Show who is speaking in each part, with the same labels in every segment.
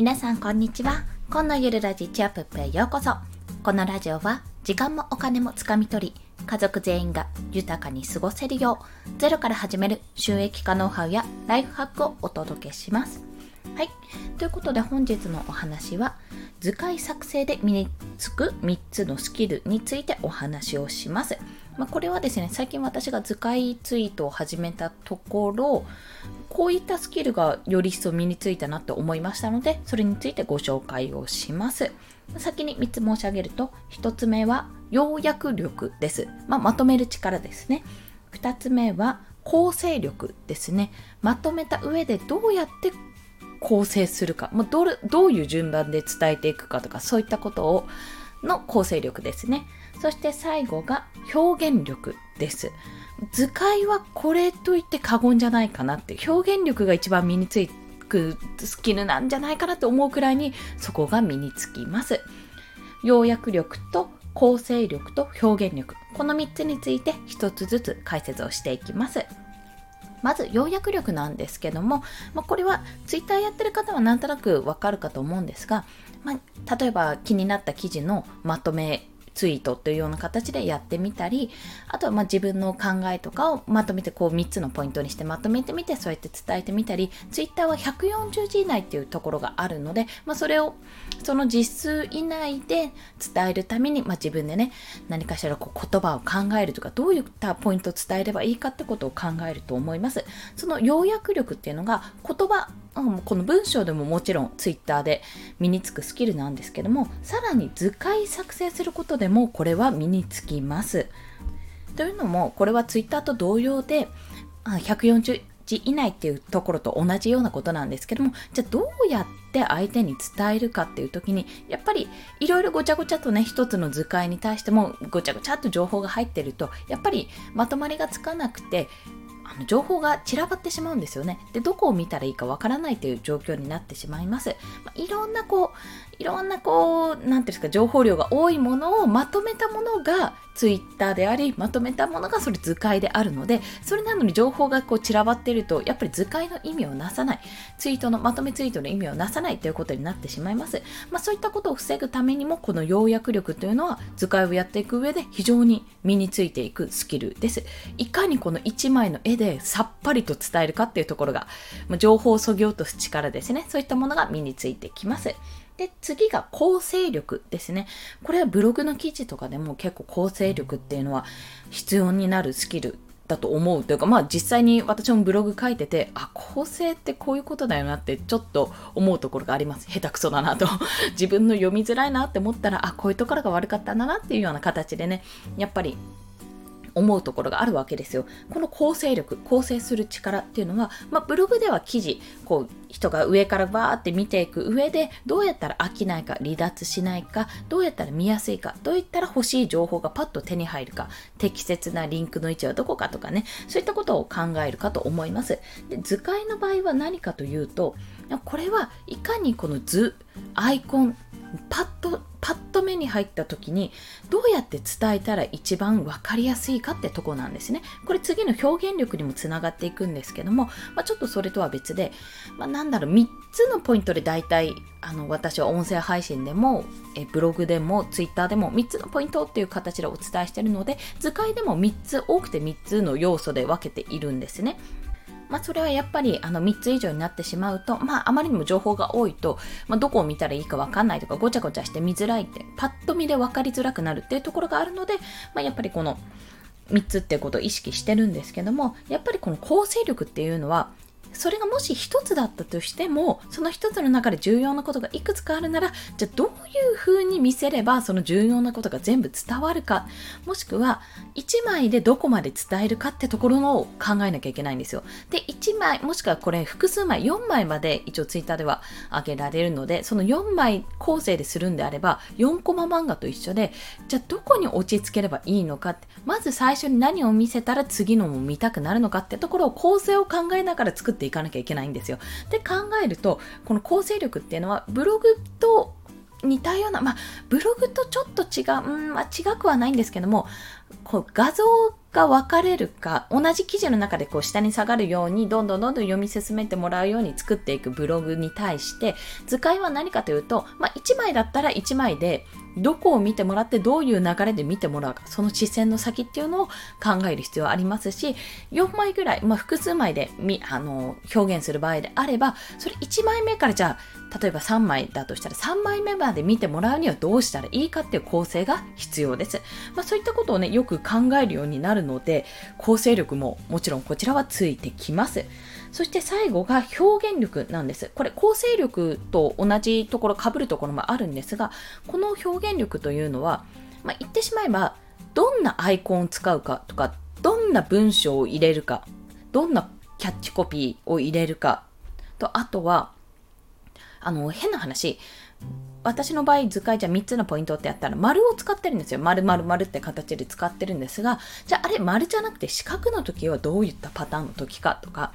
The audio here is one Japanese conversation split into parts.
Speaker 1: 皆さんこんにちは。今のゆるラジチアップへようこそ。このラジオは時間もお金もつかみ取り家族全員が豊かに過ごせるようゼロから始める収益化ノウハウやライフハックをお届けします。はい。ということで本日のお話は図解作成で身につく3つのスキルについてお話をします。まあ、これはですね、最近私が図解ツイートを始めたところ、こういったスキルがより一層身についたなって思いましたので、それについてご紹介をします。先に3つ申し上げると、1つ目は要約力です。まあ、まとめる力ですね。2つ目は構成力ですね。まとめた上でどうやって構成するか、もうどどういう順番で伝えていくかとか、そういったことをの構成力ですね。そして最後が表現力です。図解はこれと言って過言じゃないかなって表現力が一番身につくスキルなんじゃないかなと思うくらいにそこが身につきます。要約力と構成力と表現力この3つについて1つずつ解説をしていきます。まず要約力なんですけども、まあ、これは Twitter やってる方はなんとなくわかるかと思うんですが、まあ、例えば気になった記事のまとめツイートというような形でやってみたり、あとはま自分の考えとかをまとめてこう3つのポイントにしてまとめてみて、そうやって伝えてみたり、ツイッターは140字以内っていうところがあるので、まあ、それをその実数以内で伝えるために、まあ、自分でね、何かしらこう言葉を考えるとか、どういったポイントを伝えればいいかってことを考えると思います。その要約力っていうのが言葉この文章でももちろんツイッターで身につくスキルなんですけどもさらに図解作成することでもこれは身につきます。というのもこれはツイッターと同様で140字以内っていうところと同じようなことなんですけどもじゃあどうやって相手に伝えるかっていう時にやっぱりいろいろごちゃごちゃとね一つの図解に対してもごちゃごちゃっと情報が入ってるとやっぱりまとまりがつかなくてあの情報が散らばってしまうんですよね。で、どこを見たらいいかわからないという状況になってしまいます。まあ、いろんなこう、いろんなこう、なんていうんですか、情報量が多いものをまとめたものがツイッターであり、まとめたものがそれ図解であるので、それなのに情報がこう散らばっていると、やっぱり図解の意味をなさない、ツイートの、まとめツイートの意味をなさないということになってしまいます。まあそういったことを防ぐためにも、この要約力というのは図解をやっていく上で非常に身についていくスキルです。いかにこの1枚の絵でさっぱりと伝えるかっていうところが、まあ、情報をそぎ落とす力ですね。そういったものが身についてきます。で、次が構成力ですね。これはブログの記事とかでも結構構成力っていうのは必要になるスキルだと思うというか、まあ実際に私もブログ書いてて、あ、構成ってこういうことだよなってちょっと思うところがあります。下手くそだなと。自分の読みづらいなって思ったら、あ、こういうところが悪かったんだなっていうような形でね、やっぱり思うところがあるわけですよ。この構成力、構成する力っていうのは、まあ、ブログでは記事、こう、人が上からバーって見ていく上で、どうやったら飽きないか、離脱しないか、どうやったら見やすいか、どういったら欲しい情報がパッと手に入るか、適切なリンクの位置はどこかとかね、そういったことを考えるかと思います。で図解の場合は何かというと、これはいかにこの図、アイコン、パッとパッと目に入った時にどうやって伝えたら一番分かりやすいかってとこなんですね。これ次の表現力にもつながっていくんですけども、まあ、ちょっとそれとは別で、まあ、なんだろう3つのポイントで大体あの私は音声配信でもえブログでもツイッターでも3つのポイントっていう形でお伝えしているので図解でも3つ多くて3つの要素で分けているんですね。まあ、それはやっぱりあの3つ以上になってしまうと、まあ、あまりにも情報が多いと、まあ、どこを見たらいいかわかんないとか、ごちゃごちゃして見づらい。って、パッと見で分かりづらくなるっていうところがあるので、まあ、やっぱりこの3つっていうことを意識してるんですけども、やっぱりこの構成力っていうのは、それがもし一つだったとしてもその一つの中で重要なことがいくつかあるならじゃあどういう風に見せればその重要なことが全部伝わるかもしくは1枚でどこまで伝えるかってところを考えなきゃいけないんですよ。で1枚もしくはこれ複数枚4枚まで一応ツイッターでは上げられるのでその4枚構成でするんであれば4コマ漫画と一緒でじゃあどこに落ち着ければいいのかってまず最初に何を見せたら次のも見たくなるのかってところを構成を考えながら作ってっていかなきゃいけないんですよ。で考えるとこの構成力っていうのはブログと似たような、まあ、ブログとちょっと違う、うんまあ、違くはないんですけどもこう画像が分かれるか、同じ記事の中でこう下に下がるように、どんどんどんどん読み進めてもらうように作っていくブログに対して、図解は何かというと、まあ、1枚だったら1枚で、どこを見てもらってどういう流れで見てもらうか、その視線の先っていうのを考える必要はありますし、4枚ぐらい、まあ、複数枚でみあの表現する場合であれば、それ1枚目からじゃあ、例えば3枚だとしたら3枚目まで見てもらうにはどうしたらいいかっていう構成が必要です。まあ、そういったことをね、よく考えるようになるので、構成力ももちろんこちらはついてきます。そして最後が表現力なんです。これ構成力と同じところ、被るところもあるんですが、この表現力というのは、まあ、言ってしまえば、どんなアイコンを使うかとか、どんな文章を入れるか、どんなキャッチコピーを入れるか、と、あとは、あの、変な話、私の場合図解じゃ3つのポイントってやったら丸を使ってるんですよ。丸丸丸って形で使ってるんですが、じゃああれ丸じゃなくて四角の時はどういったパターンの時かとか、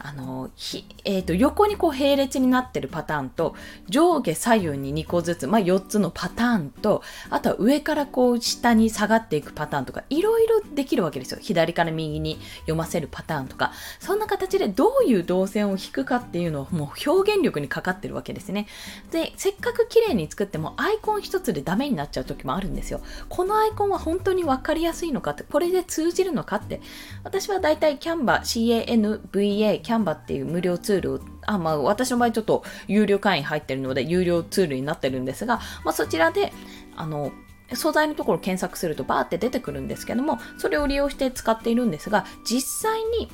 Speaker 1: あの、ひえーと、横にこう並列になってるパターンと上下左右に2個ずつ、まあ、4つのパターンとあとは上からこう下に下がっていくパターンとかいろいろできるわけですよ。左から右に読ませるパターンとか。そんな形でどういう動線を引くかっていうのをもう表現力にかかってるわけですね。でせっかく綺麗に作ってもアイコン一つでダメになっちゃう時もあるんですよ。このアイコンは本当に分かりやすいのかってこれで通じるのかって私はだいたいキャンバ CANVA キャンバっていう無料ツールを、あ、まあ私の場合ちょっと有料会員入ってるので有料ツールになってるんですが、まあそちらで、あの、素材のところ検索するとバーって出てくるんですけども、それを利用して使っているんですが、実際に、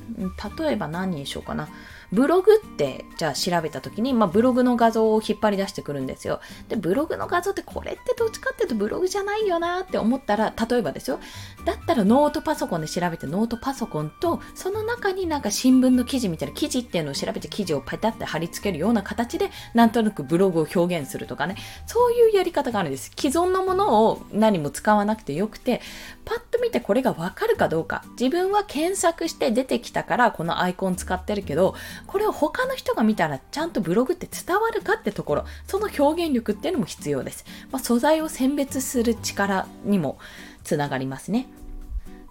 Speaker 1: 例えば何にしようかな。ブログってじゃあ調べた時に、まあ、ブログの画像を引っ張り出してくるんですよ。で、ブログの画像ってこれってどっちかっていうとブログじゃないよなって思ったら、例えばですよ。だったらノートパソコンで調べてノートパソコンと、その中になんか新聞の記事みたいな記事っていうのを調べて記事をパタって貼り付けるような形で、なんとなくブログを表現するとかね。そういうやり方があるんです。既存のものを何も使わなくてよくて、パッと見てこれがわかるかどうか。自分は検索して出てきたからこのアイコン使ってるけど、これを他の人が見たらちゃんとブログって伝わるかってところ、その表現力っていうのも必要です。まあ、素材を選別する力にもつながりますね。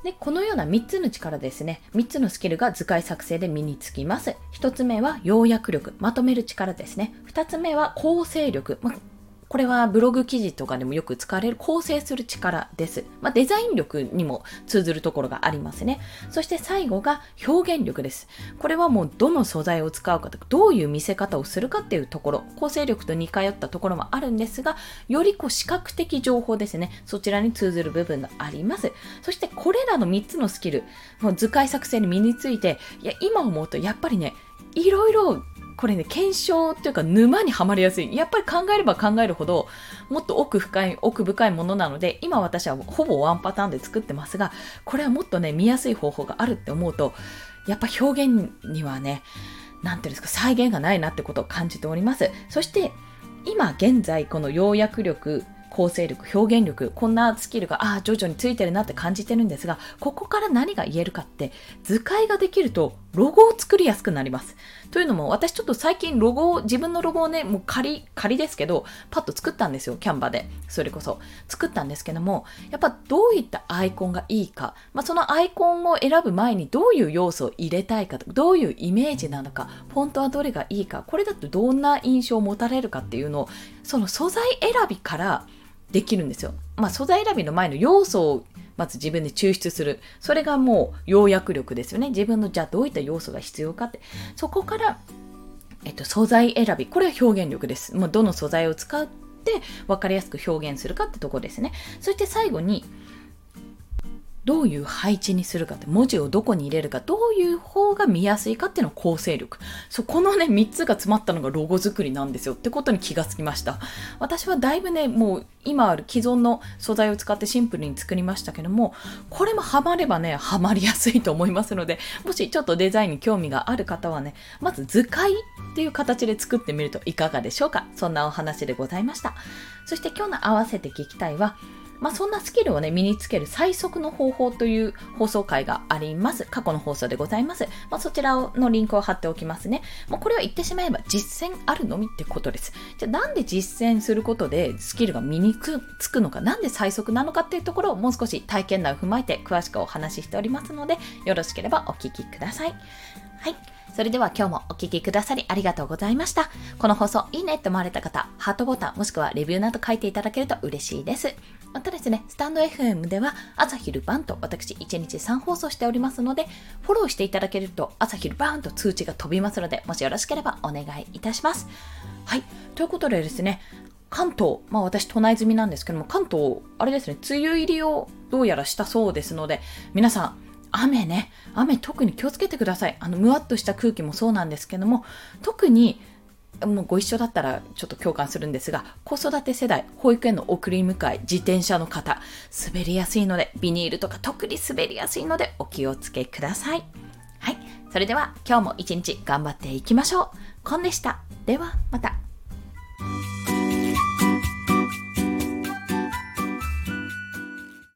Speaker 1: で、このような3つの力ですね。3つのスキルが図解作成で身につきます。1つ目は要約力、まとめる力ですね。2つ目は構成力、まこれはブログ記事とかでもよく使われる構成する力です。まあ、デザイン力にも通ずるところがありますね。そして最後が表現力です。これはもうどの素材を使うかとか、どういう見せ方をするかっていうところ、構成力と似通ったところもあるんですが、よりこう視覚的情報ですね。そちらに通ずる部分があります。そしてこれらの3つのスキル、もう図解作成に身について、いや、今思うとやっぱりね、いろいろこれね、検証っていうか沼にはまりやすい。やっぱり考えれば考えるほど、もっと奥深い、奥深いものなので、今私はほぼワンパターンで作ってますが、これはもっとね、見やすい方法があるって思うと、やっぱ表現にはね、なんていうんですか、再現がないなってことを感じております。そして、今現在この要約力構成力、表現力、こんなスキルが、ああ、徐々についてるなって感じてるんですが、ここから何が言えるかって、図解ができると、ロゴを作りやすくなります。というのも、私ちょっと最近ロゴを、自分のロゴをね、もう仮、仮ですけど、パッと作ったんですよ、キャンバで。それこそ。作ったんですけども、やっぱどういったアイコンがいいか、まあ、そのアイコンを選ぶ前にどういう要素を入れたいかとか、どういうイメージなのか、フォントはどれがいいか、これだとどんな印象を持たれるかっていうのを、その素材選びからできるんですよ。まあ、素材選びの前の要素をまず自分で抽出する。それがもう要約力ですよね。自分のじゃあどういった要素が必要かって。そこから、えっと、素材選び。これは表現力です。もうどの素材を使って分かりやすく表現するかってとこですね。そして最後に、どういう配置にするかって、文字をどこに入れるか、どういう方が見やすいかっていうのを構成力。そこのね、3つが詰まったのがロゴ作りなんですよってことに気がつきました。私はだいぶね、もう今ある既存の素材を使ってシンプルに作りましたけども、これもハマればね、ハマりやすいと思いますので、もしちょっとデザインに興味がある方はね、まず図解っていう形で作ってみるといかがでしょうか。そんなお話でございました。そして今日の合わせて聞きたいは、まあ、そんなスキルをね、身につける最速の方法という放送回があります。過去の放送でございます。まあ、そちらのリンクを貼っておきますね。もうこれを言ってしまえば実践あるのみってことです。じゃあなんで実践することでスキルが身につくのか、なんで最速なのかっていうところをもう少し体験談を踏まえて詳しくお話ししておりますので、よろしければお聞きください。はい。それでは今日もお聴きくださりありがとうございました。この放送いいねって思われた方、ハートボタンもしくはレビューなど書いていただけると嬉しいです。またですね、スタンド FM では朝昼晩と私1日3放送しておりますので、フォローしていただけると朝昼晩と通知が飛びますので、もしよろしければお願いいたします。はい。ということでですね、関東、まあ私都内済みなんですけども、関東、あれですね、梅雨入りをどうやらしたそうですので、皆さん、雨ね、雨特に気をつけてください。あの、むわっとした空気もそうなんですけども、特に、もうご一緒だったらちょっと共感するんですが、子育て世代、保育園の送り迎え、自転車の方、滑りやすいので、ビニールとか特に滑りやすいのでお気をつけください。はい。それでは今日も一日頑張っていきましょう。コンでした。ではまた。